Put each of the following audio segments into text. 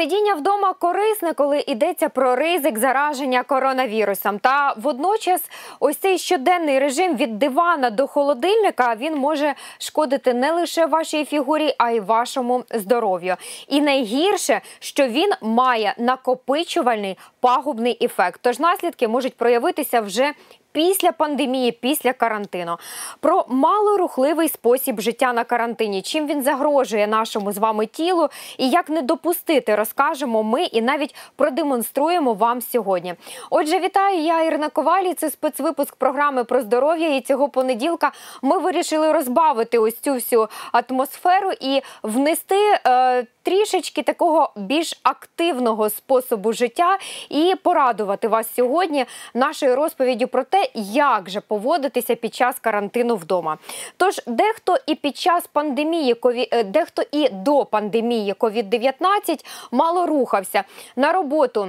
Сидіння вдома корисне, коли йдеться про ризик зараження коронавірусом. Та водночас, ось цей щоденний режим від дивана до холодильника він може шкодити не лише вашій фігурі, а й вашому здоров'ю. І найгірше, що він має накопичувальний пагубний ефект. Тож наслідки можуть проявитися вже після пандемії, після карантину, про малорухливий спосіб життя на карантині, чим він загрожує нашому з вами тілу, і як не допустити, розкажемо ми і навіть продемонструємо вам сьогодні. Отже, вітаю я Ірина Ковалі. Це спецвипуск програми про здоров'я. І цього понеділка ми вирішили розбавити ось цю всю атмосферу і внести. Е, Трішечки такого більш активного способу життя і порадувати вас сьогодні нашою розповіддю про те, як же поводитися під час карантину вдома. Тож дехто і під час пандемії е, дехто і до пандемії COVID-19 мало рухався на роботу.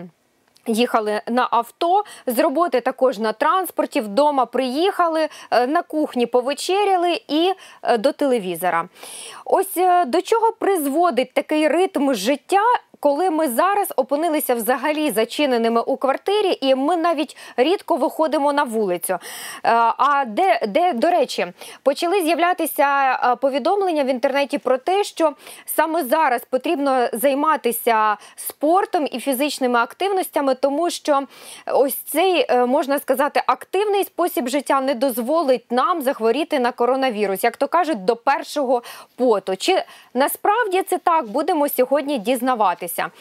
Їхали на авто з роботи також на транспорті. Вдома приїхали е, на кухні, повечеряли і е, до телевізора. Ось до чого призводить такий ритм життя коли ми зараз опинилися взагалі зачиненими у квартирі, і ми навіть рідко виходимо на вулицю. Е, а де, де до речі, почали з'являтися е, повідомлення в інтернеті про те, що саме зараз потрібно займатися спортом і фізичними активностями, тому що ось цей е, можна сказати активний спосіб життя не дозволить нам захворіти на коронавірус, як то кажуть, до першого поту. Чи насправді це так будемо сьогодні дізнаватися? Боротися.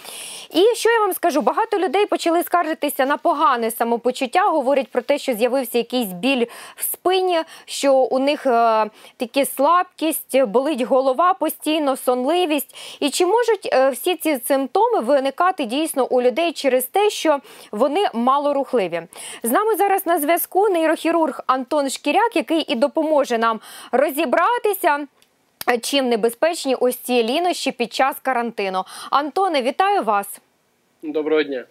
І що я вам скажу? Багато людей почали скаржитися на погане самопочуття. Говорять про те, що з'явився якийсь біль в спині, що у них е, такі слабкість, болить голова постійно, сонливість. І чи можуть е, всі ці симптоми виникати дійсно у людей через те, що вони малорухливі? З нами зараз на зв'язку нейрохірург Антон Шкіряк, який і допоможе нам розібратися. Чим небезпечні ось ці лінощі під час карантину? Антоне, вітаю вас. Доброго дня.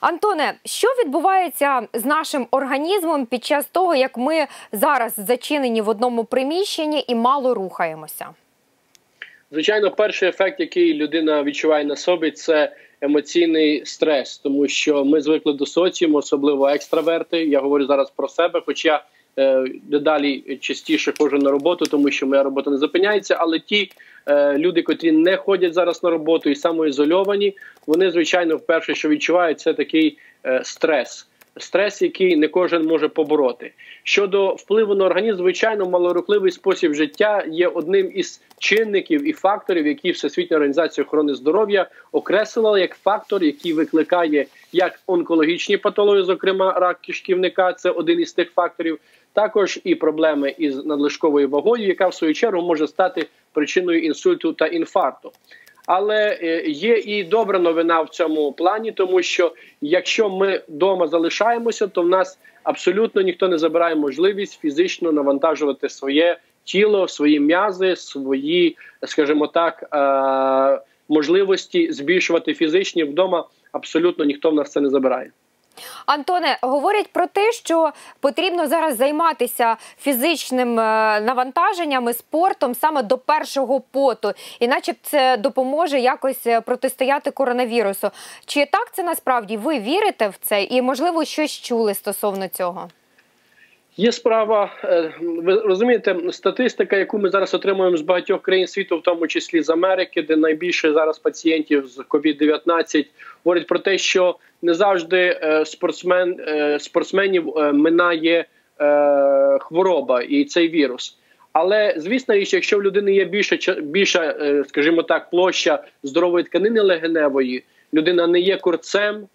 Антоне, що відбувається з нашим організмом під час того, як ми зараз зачинені в одному приміщенні і мало рухаємося? Звичайно, перший ефект, який людина відчуває на собі, це емоційний стрес, тому що ми звикли до соціуму, особливо екстраверти. Я говорю зараз про себе, хоча дедалі частіше ходжу на роботу, тому що моя робота не зупиняється. Але ті е, люди, котрі не ходять зараз на роботу і самоізольовані, вони звичайно вперше, що відчувають, це такий е, стрес. Стрес, який не кожен може побороти. Щодо впливу на організм, звичайно, малорухливий спосіб життя є одним із чинників і факторів, які Всесвітня організація охорони здоров'я окреслила як фактор, який викликає як онкологічні патології, зокрема рак кишківника, це один із тих факторів, також і проблеми із надлишковою вагою, яка в свою чергу може стати причиною інсульту та інфаркту. Але е, є і добра новина в цьому плані, тому що якщо ми вдома залишаємося, то в нас абсолютно ніхто не забирає можливість фізично навантажувати своє тіло, свої м'язи, свої, скажімо так, е, можливості збільшувати фізичні вдома. Абсолютно ніхто в нас це не забирає. Антоне, говорять про те, що потрібно зараз займатися фізичним навантаженнями, навантаженням і спортом саме до першого поту, іначе це допоможе якось е, протистояти коронавірусу. Чи так це насправді ви вірите в це і можливо щось чули стосовно цього? Є справа, е, ви розумієте, статистика, яку ми зараз отримуємо з багатьох країн світу, в тому числі з Америки, де найбільше зараз пацієнтів з COVID-19, говорить про те, що не завжди е, спортсмен е, спортсменів минає хвороба і цей вірус. Але звісно, якщо в людини є більша, більша, скажімо так, площа здорової тканини легеневої, людина не є курцем,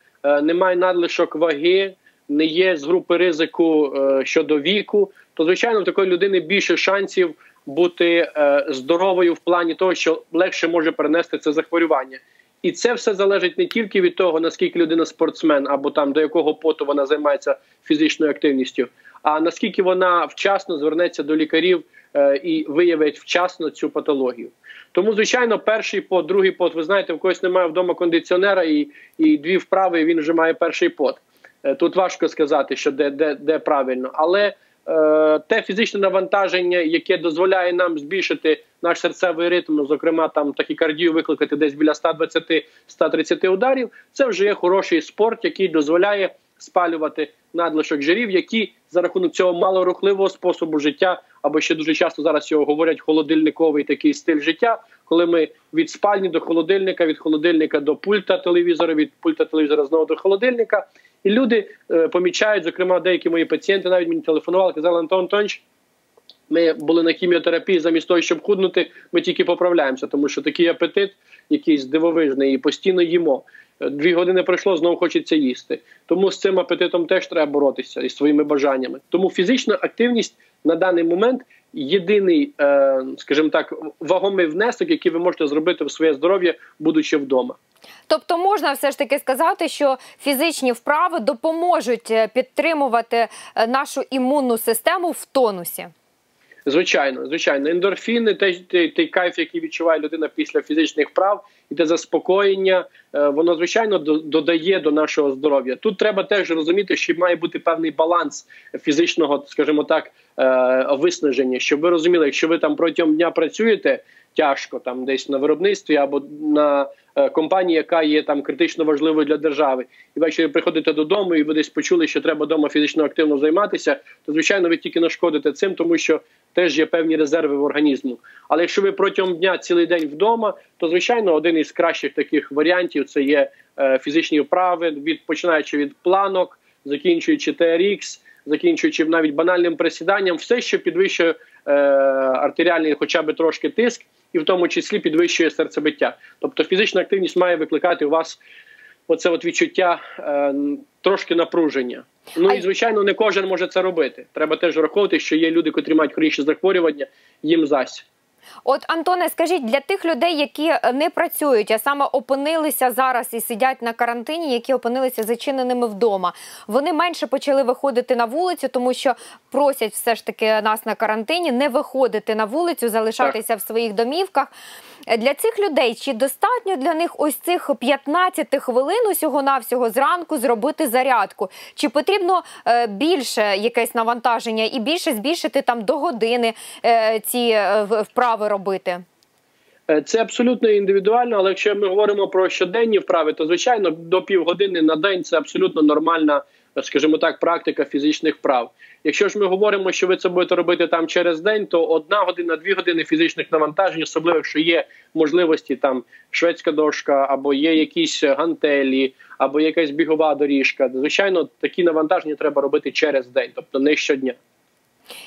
не має надлишок ваги не є з групи ризику е, щодо віку, то звичайно в такої людини більше шансів бути е, здоровою в плані того, що легше може перенести це захворювання. І це все залежить не тільки від того, наскільки людина спортсмен, або там до якого поту вона займається фізичною активністю, а наскільки вона вчасно звернеться до лікарів е, і виявить вчасно цю патологію. Тому, звичайно, перший пот, другий пот, ви знаєте, в когось немає вдома кондиціонера і і дві вправи, і він вже має перший пот. Е, тут важко сказати, що де де, де правильно, але е, те фізичне навантаження, яке дозволяє нам збільшити наш серцевий ритм, зокрема там тахікардію викликати десь біля 120-130 ударів, це вже є хороший спорт, який дозволяє спалювати надлишок жирів, які за рахунок цього малорухливого способу життя, або ще дуже часто зараз його говорять холодильниковий такий стиль життя, коли ми від спальні до холодильника, від холодильника до пульта телевізора, від пульта телевізора знову до холодильника. І люди е, помічають, зокрема, деякі мої пацієнти навіть мені телефонували, казали Антон Антонович, ми були на хіміотерапії, замість того, щоб худнути, ми тільки поправляємося, тому що такий апетит, якийсь дивовижний, і постійно їмо. Е, Дві години пройшло, знову хочеться їсти. Тому з цим апетитом теж треба боротися і своїми бажаннями. Тому фізична активність на даний момент єдиний, е, скажімо так, вагомий внесок, який ви можете зробити в своє здоров'я, будучи вдома. Тобто можна все ж таки сказати, що фізичні вправи допоможуть е, підтримувати е, нашу імунну систему в тонусі. Звичайно, звичайно, ендорфіни, той, той, той кайф, який відчуває людина після фізичних вправ, і те заспокоєння, е, воно звичайно до- додає до нашого здоров'я. Тут треба теж розуміти, що має бути певний баланс фізичного, скажімо так, е, виснаження. Щоб ви розуміли, якщо ви там протягом дня працюєте тяжко, там десь на виробництві або на е, компанії, яка є там критично важливою для держави, і ввечері приходите додому, і ви десь почули, що треба вдома фізично активно займатися, то звичайно ви тільки нашкодите цим, тому що теж є певні резерви в організму. Але якщо ви протягом дня цілий день вдома, то звичайно один із кращих таких варіантів це є е, фізичні вправи, від починаючи від планок, закінчуючи TRX, закінчуючи навіть банальним присіданням, все, що підвищує артеріальний, хоча б трошки тиск, і в тому числі підвищує серцебиття. Тобто фізична активність має викликати у вас оце от відчуття е, трошки напруження. Ну і звичайно, не кожен може це робити. Треба теж враховувати, що є люди, котрі мають хронічні захворювання, їм зась. От, Антоне, скажіть для тих людей, які е, не працюють, а саме опинилися зараз і сидять на карантині, які опинилися зачиненими вдома, вони менше почали виходити на вулицю, тому що просять все ж таки нас на карантині не виходити на вулицю, залишатися в своїх домівках. Е, Для цих людей чи достатньо для них ось цих 15 хвилин усього навсього зранку зробити зарядку? Чи потрібно е, більше якесь навантаження і більше збільшити там до години е, ці вправи робити? Це абсолютно індивідуально, але якщо ми говоримо про щоденні вправи, то звичайно до півгодини на день це абсолютно нормальна, скажімо так, практика фізичних вправ. Якщо ж ми говоримо, що ви це будете робити там через день, то одна година, дві години фізичних навантажень, особливо якщо є можливості там шведська дошка, або є якісь гантелі, або якась бігова доріжка. Звичайно, такі навантаження треба робити через день, тобто не щодня.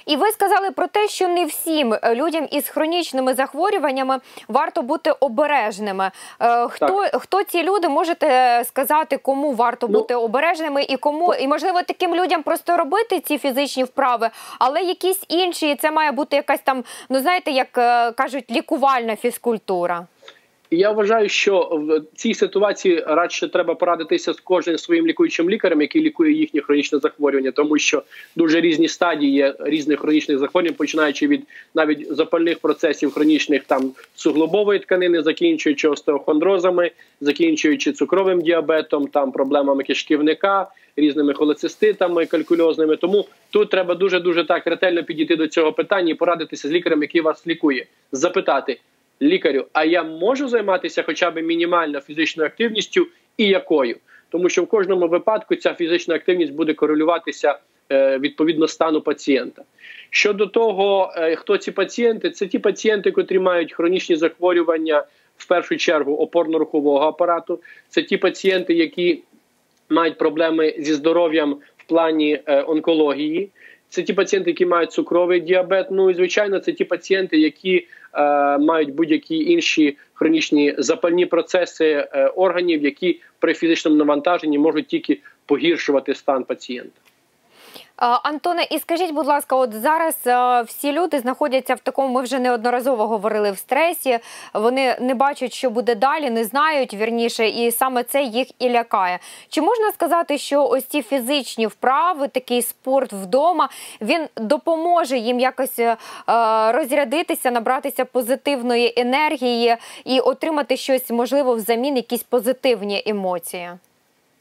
І ви сказали про те, що не всім е, людям із хронічними захворюваннями варто бути обережними. Е, Хто, хто ці люди можете сказати, кому варто Ну, бути обережними і кому і можливо таким людям просто робити ці фізичні вправи, але якісь інші, і це має бути якась там, ну знаєте, як е, кажуть, лікувальна фізкультура. Я вважаю, що в цій ситуації радше треба порадитися з кожним своїм лікуючим лікарем, який лікує їхнє хронічне захворювання, тому що дуже різні стадії є різних хронічних захворювань, починаючи від навіть запальних процесів хронічних там суглобової тканини, закінчуючи остеохондрозами, закінчуючи цукровим діабетом, там проблемами кишківника, різними холециститами, калькульозними. Тому тут треба дуже дуже так ретельно підійти до цього питання і порадитися з лікарем, який вас лікує, запитати лікарю, а я можу займатися хоча б мінімально фізичною активністю і якою? Тому що в кожному випадку ця фізична активність буде корелюватися е, відповідно стану пацієнта. Щодо того, е, хто ці пацієнти, це ті пацієнти, котрі мають хронічні захворювання в першу чергу опорно-рухового апарату. Це ті пацієнти, які мають проблеми зі здоров'ям в плані е, онкології. Це ті пацієнти, які мають цукровий діабет. Ну і звичайно, це ті пацієнти, які е, мають будь-які інші хронічні запальні процеси е, органів, які при фізичному навантаженні можуть тільки погіршувати стан пацієнта. А, Антоне, і скажіть, будь ласка, от зараз е, всі люди знаходяться в такому, ми вже неодноразово говорили в стресі. Вони не бачать, що буде далі, не знають вірніше, і саме це їх і лякає. Чи можна сказати, що ось ці фізичні вправи, такий спорт вдома, він допоможе їм якось е, розрядитися, набратися позитивної енергії і отримати щось можливо взамін, якісь позитивні емоції?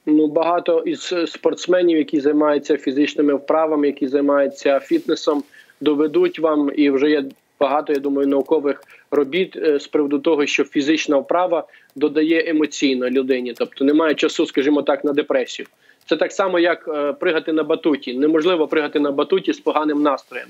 Ну, багато із спортсменів, які займаються фізичними вправами, які займаються фітнесом, доведуть вам, і вже є багато, я думаю, наукових робіт е, з приводу того, що фізична вправа додає емоційно людині, тобто немає часу, скажімо так, на депресію. Це так само, як е, пригати на батуті. Неможливо пригати на батуті з поганим настроєм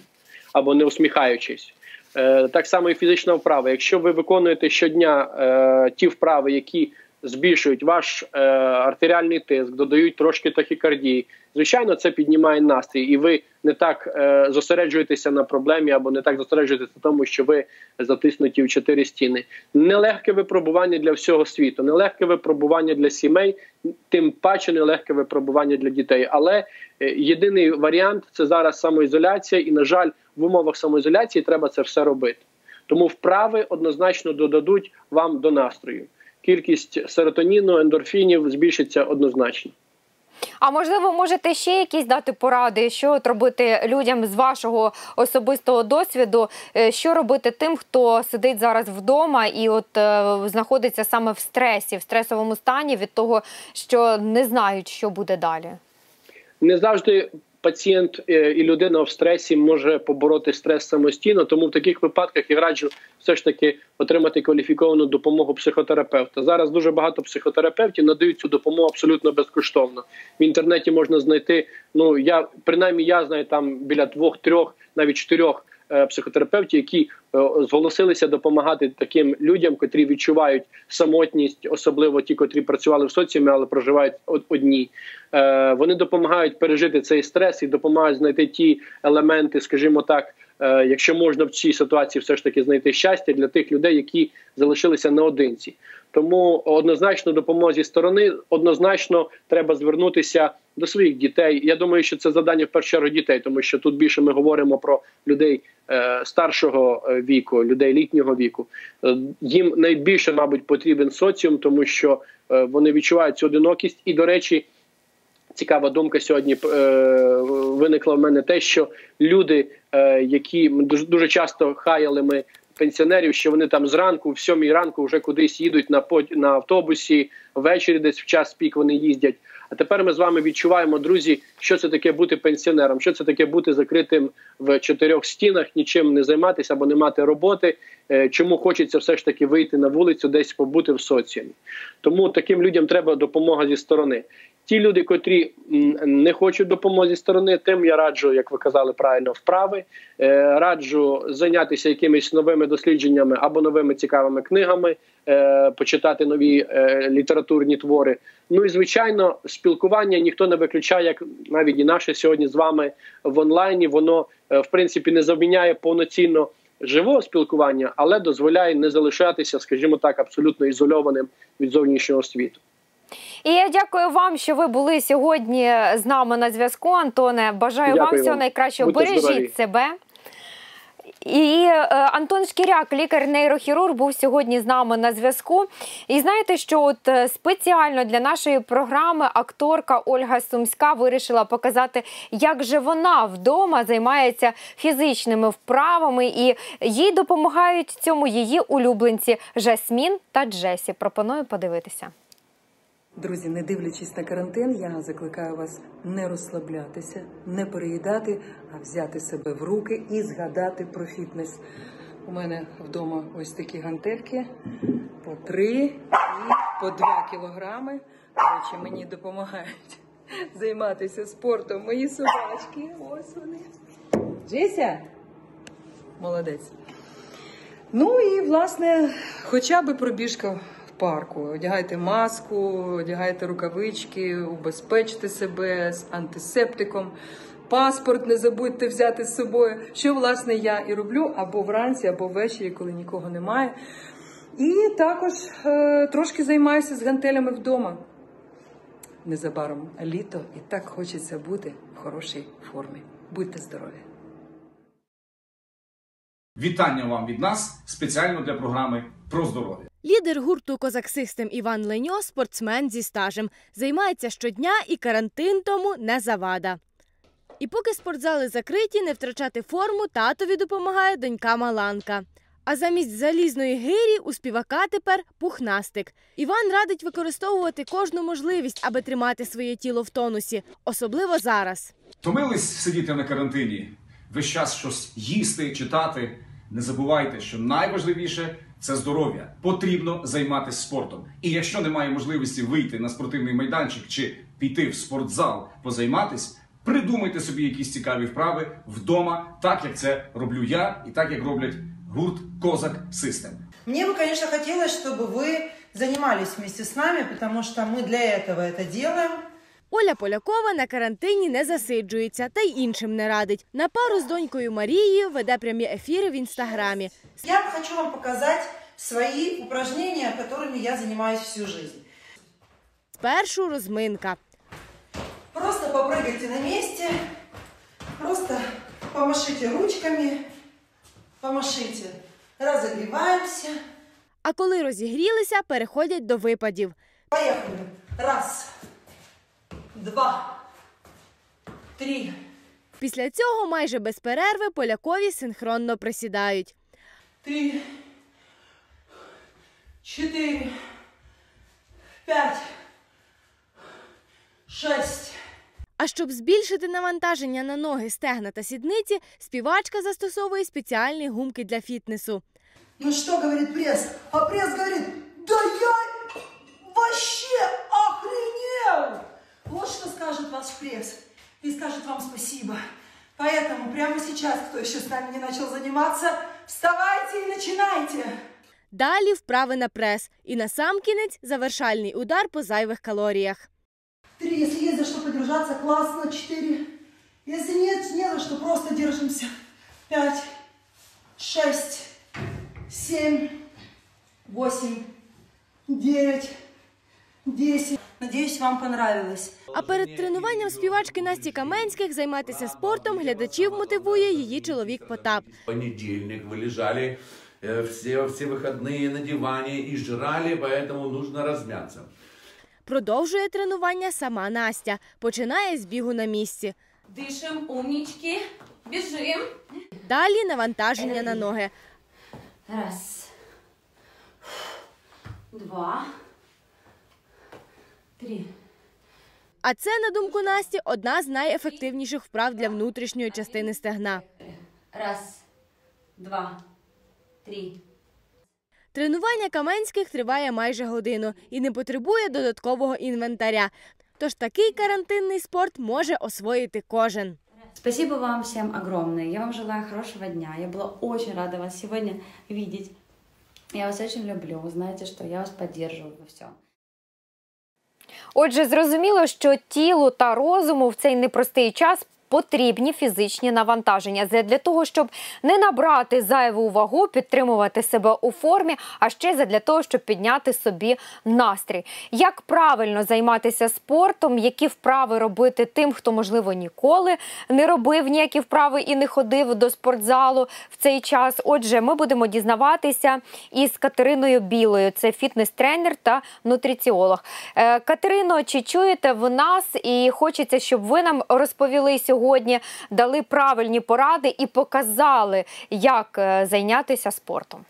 або не усміхаючись. Е, Так само і фізична вправа. Якщо ви виконуєте щодня ті вправи, які збільшують ваш е, артеріальний тиск, додають трошки тахікардії. Звичайно, це піднімає настрій, і ви не так е, зосереджуєтеся на проблемі або не так зосереджуєтеся на тому, що ви затиснуті в чотири стіни. Нелегке випробування для всього світу, нелегке випробування для сімей, тим паче нелегке випробування для дітей. Але е, єдиний варіант це зараз самоізоляція, і на жаль, в умовах самоізоляції треба це все робити. Тому вправи однозначно додадуть вам до настрою кількість серотоніну, ендорфінів збільшиться однозначно. А можливо, можете ще якісь дати поради, що от робити людям з вашого особистого досвіду, е, що робити тим, хто сидить зараз вдома і от е, знаходиться саме в стресі, в стресовому стані від того, що не знають, що буде далі. Не завжди пацієнт е, і людина в стресі може побороти стрес самостійно. Тому в таких випадках я раджу все ж таки отримати кваліфіковану допомогу психотерапевта. Зараз дуже багато психотерапевтів надають цю допомогу абсолютно безкоштовно. В інтернеті можна знайти. Ну я принаймні я знаю там біля двох, трьох, навіть чотирьох. Е, психотерапевтів, які е, зголосилися допомагати таким людям, котрі відчувають самотність, особливо ті, котрі працювали в соціумі, але проживають одні. Е, вони допомагають пережити цей стрес і допомагають знайти ті елементи, скажімо так. Якщо можна в цій ситуації все ж таки знайти щастя для тих людей, які залишилися наодинці, тому однозначно допомога зі сторони однозначно треба звернутися до своїх дітей. Я думаю, що це завдання в першу чергу дітей, тому що тут більше ми говоримо про людей Е, старшого е, віку, людей літнього віку. Е, їм найбільше, мабуть, потрібен соціум, тому що вони відчувають цю одинокість. І, до речі, цікава думка сьогодні виникла в мене те, що люди, які дуже дуже часто хаяли ми. Пенсіонерів, що вони там зранку, в сьомій ранку, вже кудись їдуть на на автобусі, ввечері десь в час пік вони їздять. А тепер ми з вами відчуваємо, друзі, що це таке бути пенсіонером, що це таке бути закритим в чотирьох стінах, нічим не займатися або не мати роботи. Е, чому хочеться все ж таки вийти на вулицю, десь побути в соціумі? Тому таким людям треба допомога зі сторони. Ті люди, котрі не хочуть допомоги зі сторони, тим я раджу, як ви казали правильно, вправи. Е, раджу зайнятися якимись новими дослідженнями або новими цікавими книгами, е, почитати нові е, літературні твори. Ну і звичайно, спілкування ніхто не виключає, як навіть і наше сьогодні з вами в онлайні. Воно в принципі не заміняє повноцінно. Живого спілкування, але дозволяє не залишатися, скажімо так, абсолютно ізольованим від зовнішнього світу. І я дякую вам, що ви були сьогодні з нами на зв'язку. Антоне, бажаю дякую вам всього найкращого. Будьте Бережіть здорові. себе. І е, Антон Шкіряк, лікар-нейрохірург, був сьогодні з нами на зв'язку. І знаєте, що от е, спеціально для нашої програми акторка Ольга Сумська вирішила показати, як же вона вдома займається фізичними вправами, і їй допомагають цьому її улюбленці Жасмін та Джесі. Пропоную подивитися. Друзі, не дивлячись на карантин, я закликаю вас не розслаблятися, не переїдати, а взяти себе в руки і згадати про фітнес. У мене вдома ось такі гантельки по три і по два кілограми. До речі, мені допомагають займатися спортом мої собачки. Ось вони. Джеся? Молодець. Ну і власне, хоча б пробіжка парку. Одягайте маску, одягайте рукавички, убезпечте себе з антисептиком. Паспорт не забудьте взяти з собою, що власне я і роблю або вранці, або ввечері, коли нікого немає. І також е, трошки займаюся з гантелями вдома. Незабаром літо і так хочеться бути в хорошій формі. Будьте здорові! Вітання вам від нас спеціально для програми про здоров'я. Лідер гурту Козак Систем Іван Леньо спортсмен зі стажем. Займається щодня і карантин тому не завада. І поки спортзали закриті, не втрачати форму татові допомагає донька Маланка. А замість залізної гирі у співака тепер пухнастик. Іван радить використовувати кожну можливість, аби тримати своє тіло в тонусі, особливо зараз. Втомились сидіти на карантині, весь час щось їсти, читати. Не забувайте, що найважливіше це здоров'я. Потрібно займатися спортом. І якщо немає можливості вийти на спортивний майданчик чи піти в спортзал позайматись, придумайте собі якісь цікаві вправи вдома, так як це роблю я, і так як роблять гурт Козак Систем. Мне бы, конечно, хотелось, чтобы вы занимались вместе с нами, потому что мы для этого это делаем. Оля Полякова на карантині не засиджується та й іншим не радить. На пару з донькою Марією веде прямі ефіри в інстаграмі. Я хочу вам показать свои упражнения, которыми я занимаюсь всю жизнь. Спершу розминка. Просто попрыгайте на месте, просто помашите ручками, помашите. Разогреваемся. А коли розігрілися, переходять до випадів. Поехали. Раз, два, три, Після цього майже без перерви полякові синхронно присідають. три, четыре, пять, шесть. А щоб збільшити навантаження на ноги, стегна та сідниці, співачка застосовує спеціальні гумки для фітнесу. Ну что говорит пресс? А пресс говорит, да я вообще охренел! Вот что скажет ваш пресс. И скажет вам спасибо. Поэтому прямо сейчас, кто еще с нами не начал заниматься, вставайте и начинайте. Далі вправи на прес. І насамкінець завершальний удар по зайвих калоріях. Три, если есть за что подержаться, классно. Четыре. Если нет, не за что, просто держимся. Пять, шесть, семь, восемь, девять, десять. Надеюсь, вам понравилось. А перед тренуванням співачки Насті Каменських займатися спортом глядачів мотивує її чоловік Потап. понедельник вы лежали э, все, все выходные на диване и жрали, поэтому нужно размяться. Продовжує тренування сама Настя. Починає з бігу на місці. Дышим, умнички. Бежим. Далі навантаження на ноги. Раз. Два. Три. А це, на думку Насті, одна з найефективніших вправ для внутрішньої частини стегна. Раз. Два. Три. Тренування Каменських триває майже годину і не потребує додаткового інвентаря. Тож такий карантинний спорт може освоїти кожен. Спасибо вам всем огромное. Я вам желаю хорошего дня. Я была очень рада вас сегодня видеть. Я вас очень люблю. Вы знаете, что я вас поддерживаю во всем. Отже, зрозуміло, що тілу та розуму в цей непростий час. Потрібні фізичні навантаження для того, щоб не набрати зайву вагу, підтримувати себе у формі, а ще для того, щоб підняти собі настрій. Як правильно займатися спортом, які вправи робити тим, хто можливо ніколи не робив ніякі вправи і не ходив до спортзалу в цей час. Отже, ми будемо дізнаватися із Катериною Білою. Це фітнес-тренер та нутриціолог. Е, Катерино, чи чуєте ви нас? І хочеться, щоб ви нам розповіли сьогодні, дали правильні поради і показали, як е, зайнятися спортом.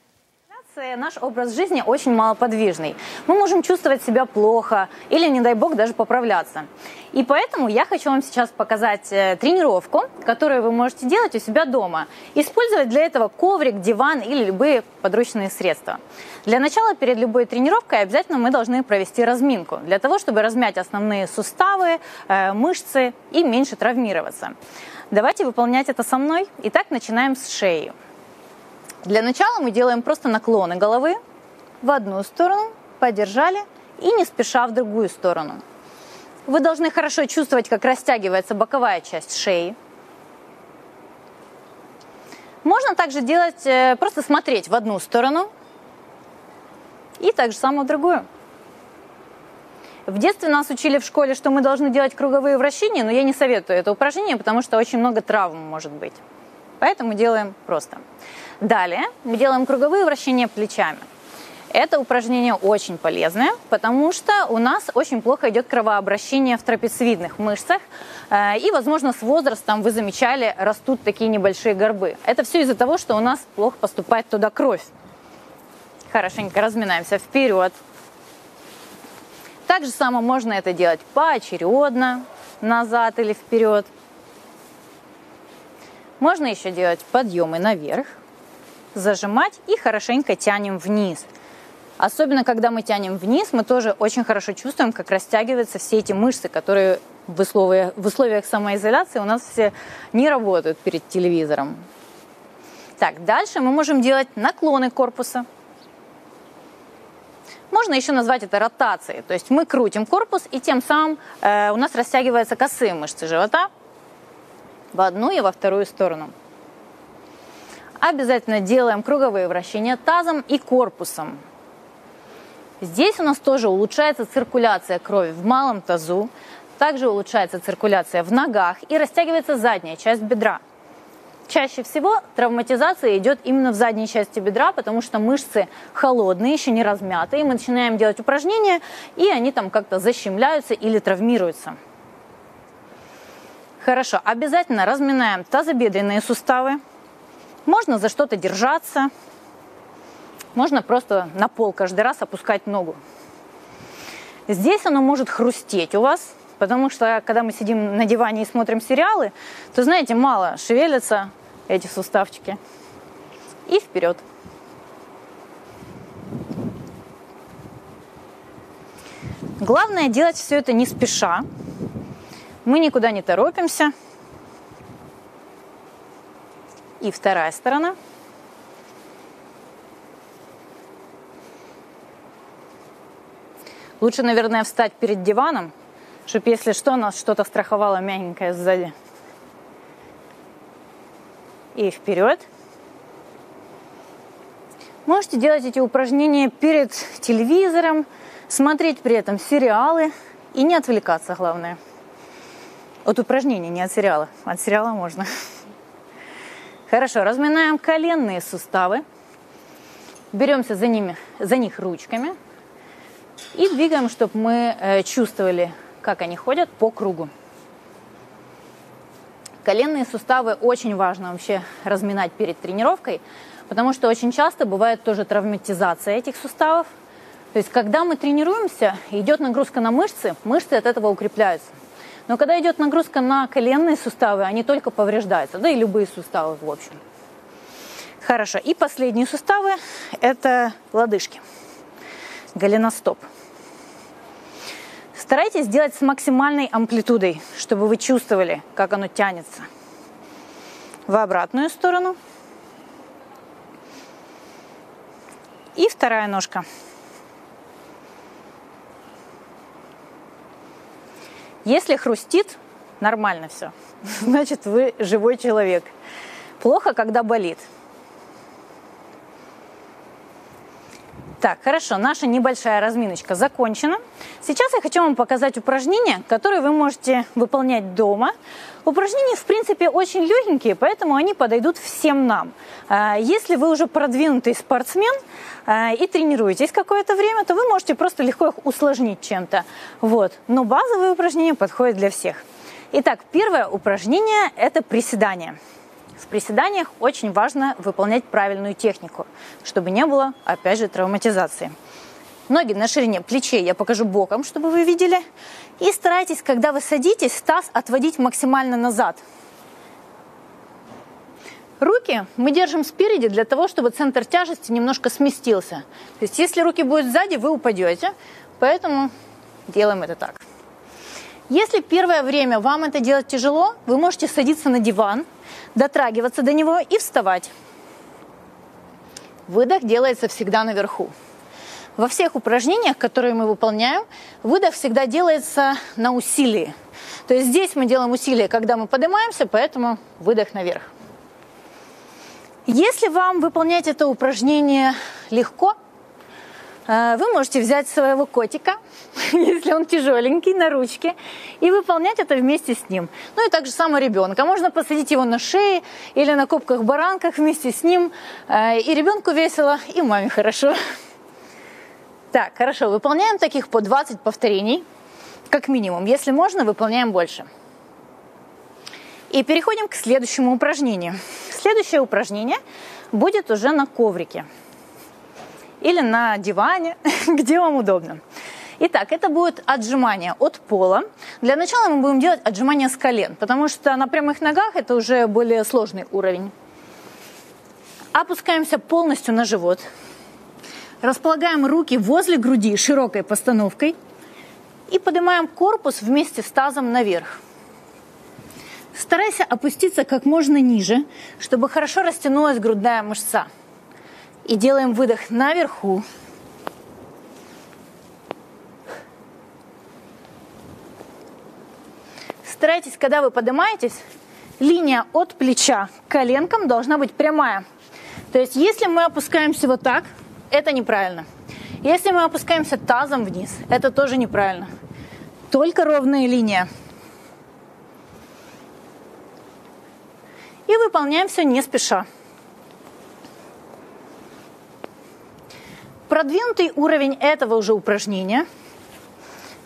Э, Наш образ жизни очень малоподвижный. Мы можем чувствовать себя плохо или, не дай бог, даже поправляться. И поэтому я хочу вам сейчас показать э, тренировку, которую вы можете делать у себя дома. Использовать для этого коврик, диван или любые подручные средства. Для начала перед любой тренировкой обязательно мы должны провести разминку, для того, чтобы размять основные суставы, э, мышцы и меньше травмироваться. Давайте выполнять это со мной. Итак, начинаем с шеи. Для начала мы делаем просто наклоны головы в одну сторону, подержали и не спеша в другую сторону. Вы должны хорошо чувствовать, как растягивается боковая часть шеи. Можно также делать, э, просто смотреть в одну сторону и так же самое в другую. В детстве нас учили в школе, что мы должны делать круговые вращения, но я не советую это упражнение, потому что очень много травм может быть. Поэтому делаем просто. Далее мы делаем круговые вращения плечами. Это упражнение очень полезное, потому что у нас очень плохо идет кровообращение в трапециевидных мышцах. Э, и, возможно, с возрастом, вы замечали, растут такие небольшие горбы. Это все из-за того, что у нас плохо поступает туда кровь. Хорошенько разминаемся вперед. Так же само можно это делать поочередно, назад или вперед. Можно еще делать подъемы наверх, зажимать и хорошенько тянем вниз. Особенно, когда мы тянем вниз, мы тоже очень хорошо чувствуем, как растягиваются все эти мышцы, которые в условиях, в условиях самоизоляции у нас все не работают перед телевизором. Так, дальше мы можем делать наклоны корпуса. Можно еще назвать это ротацией. То есть мы крутим корпус, и тем самым э, у нас растягиваются косые мышцы живота в одну и во вторую сторону. Обязательно делаем круговые вращения тазом и корпусом. Здесь у нас тоже улучшается циркуляция крови в малом тазу, также улучшается циркуляция в ногах и растягивается задняя часть бедра. Чаще всего травматизация идет именно в задней части бедра, потому что мышцы холодные, еще не размятые. Мы начинаем делать упражнения, и они там как-то защемляются или травмируются. Хорошо, обязательно разминаем тазобедренные суставы. Можно за что-то держаться. Можно просто на пол каждый раз опускать ногу. Здесь оно может хрустеть у вас, потому что когда мы сидим на диване и смотрим сериалы, то, знаете, мало шевелятся эти суставчики. И вперед. Главное делать все это не спеша. Мы никуда не торопимся. И вторая сторона. Лучше, наверное, встать перед диваном, чтобы, если что, нас что-то страховало мягенькое сзади. И вперед. Можете делать эти упражнения перед телевизором, смотреть при этом сериалы и не отвлекаться, главное. От упражнений, не от сериала. От сериала можно. Хорошо, разминаем коленные суставы. Беремся за, ними, за них ручками и двигаем, чтобы мы э, чувствовали, как они ходят по кругу. Коленные суставы очень важно вообще разминать перед тренировкой, потому что очень часто бывает тоже травматизация этих суставов. То есть, когда мы тренируемся, идет нагрузка на мышцы, мышцы от этого укрепляются. Но когда идет нагрузка на коленные суставы, они только повреждаются, да и любые суставы в общем. Хорошо. И последние суставы – это лодыжки, голеностоп. Старайтесь делать с максимальной амплитудой, чтобы вы чувствовали, как оно тянется. В обратную сторону. И вторая ножка. Если хрустит, нормально все. Значит, вы живой человек. Плохо, когда болит. Так, хорошо, наша небольшая разминочка закончена. Сейчас я хочу вам показать упражнения, которые вы можете выполнять дома. Упражнения, в принципе, очень легенькие, поэтому они подойдут всем нам. А, если вы уже продвинутый спортсмен а, и тренируетесь какое-то время, то вы можете просто легко их усложнить чем-то. Вот. Но базовые упражнения подходят для всех. Итак, первое упражнение – это приседание. В приседаниях очень важно выполнять правильную технику, чтобы не было, опять же, травматизации. Ноги на ширине плечей я покажу боком, чтобы вы видели. И старайтесь, когда вы садитесь, таз отводить максимально назад. Руки мы держим спереди для того, чтобы центр тяжести немножко сместился. То есть если руки будут сзади, вы упадете. Поэтому делаем это так. Если первое время вам это делать тяжело, вы можете садиться на диван, дотрагиваться до него и вставать. Выдох делается всегда наверху. Во всех упражнениях, которые мы выполняем, выдох всегда делается на усилии. То есть здесь мы делаем усилие, когда мы поднимаемся, поэтому выдох наверх. Если вам выполнять это упражнение легко, вы можете взять своего котика, если он тяжеленький, на ручке, и выполнять это вместе с ним. Ну и также само ребенка. Можно посадить его на шее или на копках-баранках вместе с ним. Э, и ребенку весело, и маме хорошо. Так, хорошо, выполняем таких по 20 повторений, как минимум. Если можно, выполняем больше. И переходим к следующему упражнению. Следующее упражнение будет уже на коврике или на диване, где вам удобно. Итак, это будет отжимание от пола. Для начала мы будем делать отжимание с колен, потому что на прямых ногах это уже более сложный уровень. Опускаемся полностью на живот. Располагаем руки возле груди широкой постановкой и поднимаем корпус вместе с тазом наверх. Старайся опуститься как можно ниже, чтобы хорошо растянулась грудная мышца. И делаем выдох наверху. Старайтесь, когда вы поднимаетесь, линия от плеча к коленкам должна быть прямая. То есть, если мы опускаемся вот так, это неправильно. Если мы опускаемся тазом вниз, это тоже неправильно. Только ровная линия. И выполняем все не спеша. Продвинутый уровень этого уже упражнения.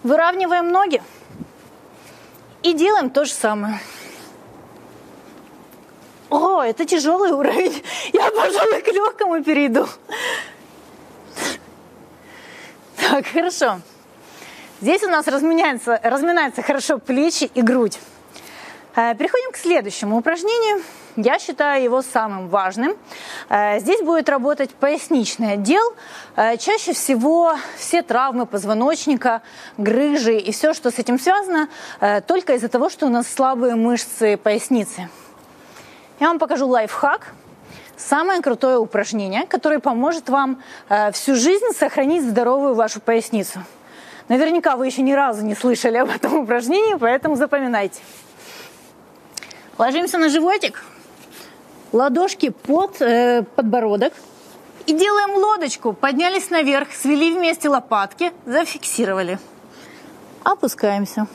Выравниваем ноги. И делаем то же самое. О, это тяжелый уровень. Я, пожалуй, к легкому перейду. Так, хорошо. Здесь у нас разминается, разминается хорошо плечи и грудь. Э, переходим к следующему упражнению. Я считаю его самым важным. Э, здесь будет работать поясничный отдел. Э, чаще всего все травмы позвоночника, грыжи и все, что с этим связано, только из-за того, что у нас слабые мышцы поясницы. Я вам покажу лайфхак. Самое крутое упражнение, которое поможет вам всю жизнь сохранить здоровую вашу поясницу. Наверняка вы еще ни разу не слышали об этом упражнении, поэтому запоминайте. Ложимся на животик, ладошки под э, подбородок и делаем лодочку. Поднялись наверх, свели вместе лопатки, зафиксировали. Опускаемся.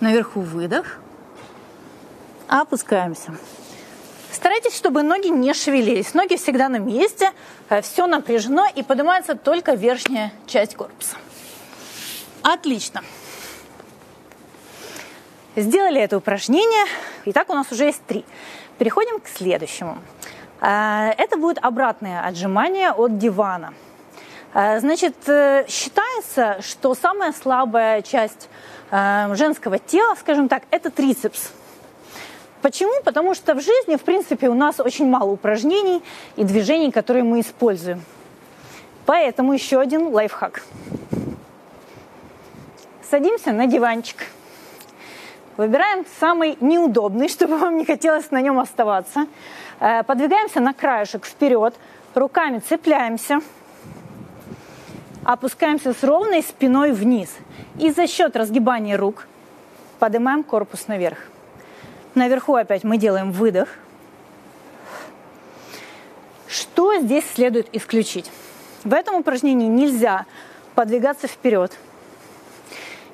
Наверху выдох. Опускаемся. Старайтесь, чтобы ноги не шевелились. Ноги всегда на месте, э, все напряжено и поднимается только верхняя часть корпуса. Отлично. Сделали это упражнение. Итак, у нас уже есть три. Переходим к следующему. А, это будет обратное отжимание от дивана. А, значит, э, считается, что самая слабая часть э, женского тела, скажем так, это трицепс. Почему? Потому что в жизни, в принципе, у нас очень мало упражнений и движений, которые мы используем. Поэтому еще один лайфхак. Садимся на диванчик. Выбираем самый неудобный, чтобы вам не хотелось на нем оставаться. Э, подвигаемся на краешек вперед, руками цепляемся, опускаемся с ровной спиной вниз. И за счет разгибания рук поднимаем корпус наверх. Наверху опять мы делаем выдох. Что здесь следует исключить? В этом упражнении нельзя подвигаться вперед –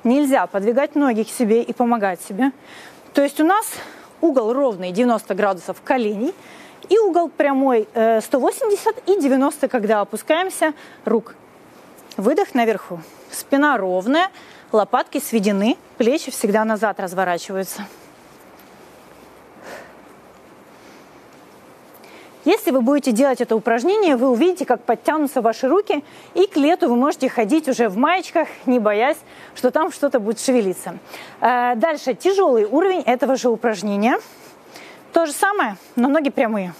нельзя подвигать ноги к себе и помогать себе. То есть у нас угол ровный 90 градусов коленей и угол прямой 180 э, и 90, когда опускаемся рук. Выдох наверху. Спина ровная, лопатки сведены, плечи всегда назад разворачиваются. Если вы будете делать это упражнение, вы увидите, как подтянутся ваши руки, и к лету вы можете ходить уже в маечках, не боясь, что там что-то будет шевелиться. Э, дальше, тяжелый уровень этого же упражнения. То же самое, но ноги прямые.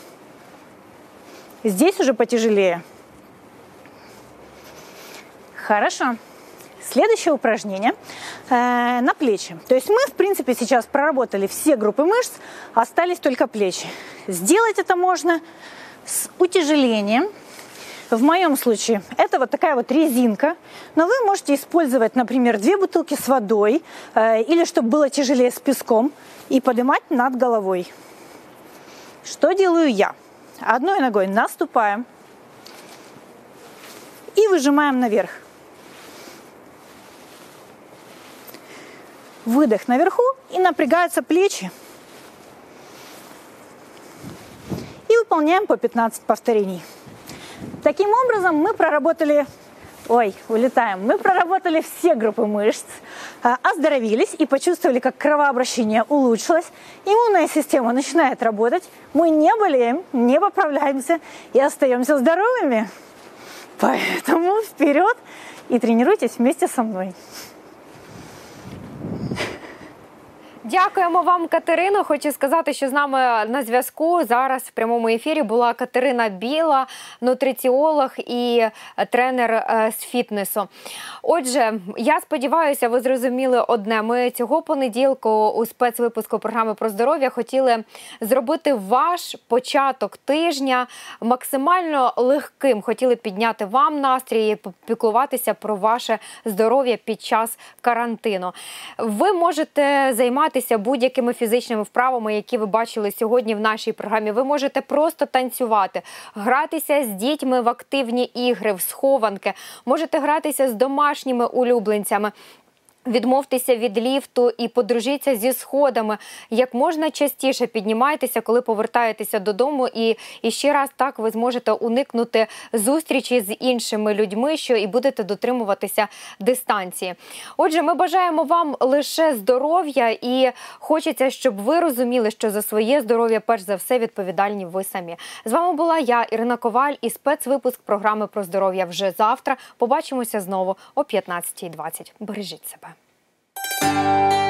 Здесь уже потяжелее. Хорошо. Следующее упражнение э, на плечи. То есть мы, в принципе, сейчас проработали все группы мышц, остались только плечи. Сделать это можно с утяжелением. В моем случае это вот такая вот резинка, но вы можете использовать, например, две бутылки с водой э, или чтобы было тяжелее с песком и поднимать над головой. Что делаю я? Одной ногой наступаем и выжимаем наверх. Выдох наверху и напрягаются плечи. И выполняем по 15 повторений. Таким образом мы проработали Ой, улетаем. Мы проработали все группы мышц, а, оздоровились и почувствовали, как кровообращение улучшилось. Иммунная система начинает работать. Мы не болеем, не поправляемся и остаемся здоровыми. Поэтому вперед и тренируйтесь вместе со мной. Дякуємо вам, Катерино. Хочу сказати, що з нами на зв'язку зараз в прямому ефірі була Катерина Біла, нутриціолог і тренер е, з фітнесу. Отже, я сподіваюся, ви зрозуміли одне. Ми цього понеділку у спецвипуску програми про здоров'я хотіли зробити ваш початок тижня максимально легким. Хотіли підняти вам настрій і попіклуватися про ваше здоров'я під час карантину. Ви можете займатися будь-якими фізичними вправами, які ви бачили сьогодні в нашій програмі. Ви можете просто танцювати, гратися з дітьми в активні ігри, в схованки, можете гратися з домашніми улюбленцями. Відмовтеся від ліфту і подружіться зі сходами. Як можна частіше піднімайтеся, коли повертаєтеся додому, і, і ще раз так ви зможете уникнути зустрічі з іншими людьми, що і будете дотримуватися дистанції. Отже, ми бажаємо вам лише здоров'я, і хочеться, щоб ви розуміли, що за своє здоров'я перш за все відповідальні ви самі. З вами була я, Ірина Коваль, і спецвипуск програми про здоров'я вже завтра. Побачимося знову о 15.20. Бережіть себе. Música